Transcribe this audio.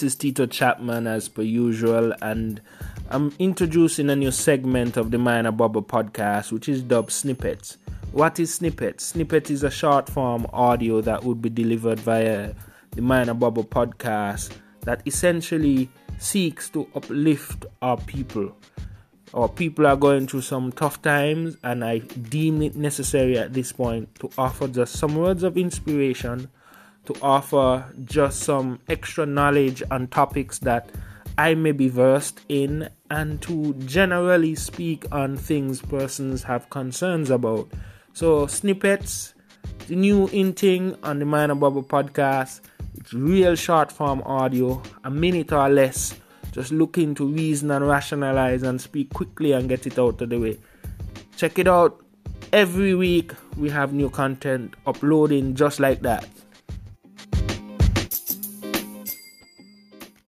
This is Tito Chapman as per usual, and I'm introducing a new segment of the Minor Bubble podcast, which is dubbed Snippets. What is Snippet? Snippet is a short form audio that would be delivered via the Minor Bubble podcast that essentially seeks to uplift our people. Our people are going through some tough times, and I deem it necessary at this point to offer just some words of inspiration to offer just some extra knowledge on topics that I may be versed in and to generally speak on things persons have concerns about. So, snippets, the new inting on the Minor Bubble podcast, it's real short form audio, a minute or less. Just looking to reason and rationalize and speak quickly and get it out of the way. Check it out. Every week we have new content uploading just like that.